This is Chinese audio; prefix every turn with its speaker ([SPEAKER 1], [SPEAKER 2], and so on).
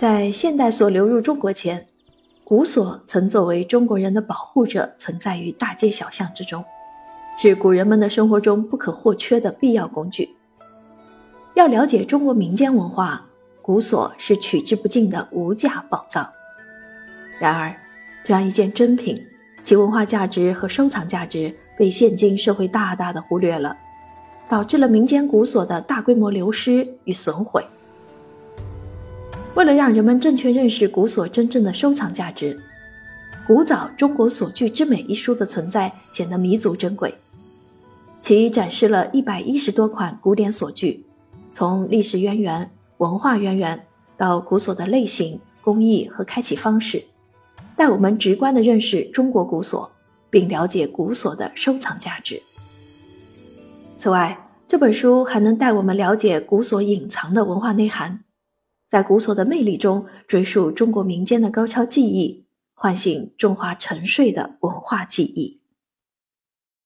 [SPEAKER 1] 在现代所流入中国前，古所曾作为中国人的保护者存在于大街小巷之中，是古人们的生活中不可或缺的必要工具。要了解中国民间文化，古所是取之不尽的无价宝藏。然而，这样一件珍品，其文化价值和收藏价值被现今社会大大的忽略了，导致了民间古所的大规模流失与损毁。为了让人们正确认识古所真正的收藏价值，《古早中国所具之美》一书的存在显得弥足珍贵。其展示了一百一十多款古典所具，从历史渊源、文化渊源到古所的类型、工艺和开启方式，带我们直观地认识中国古所，并了解古所的收藏价值。此外，这本书还能带我们了解古所隐藏的文化内涵。在古所的魅力中，追溯中国民间的高超技艺，唤醒中华沉睡的文化记忆。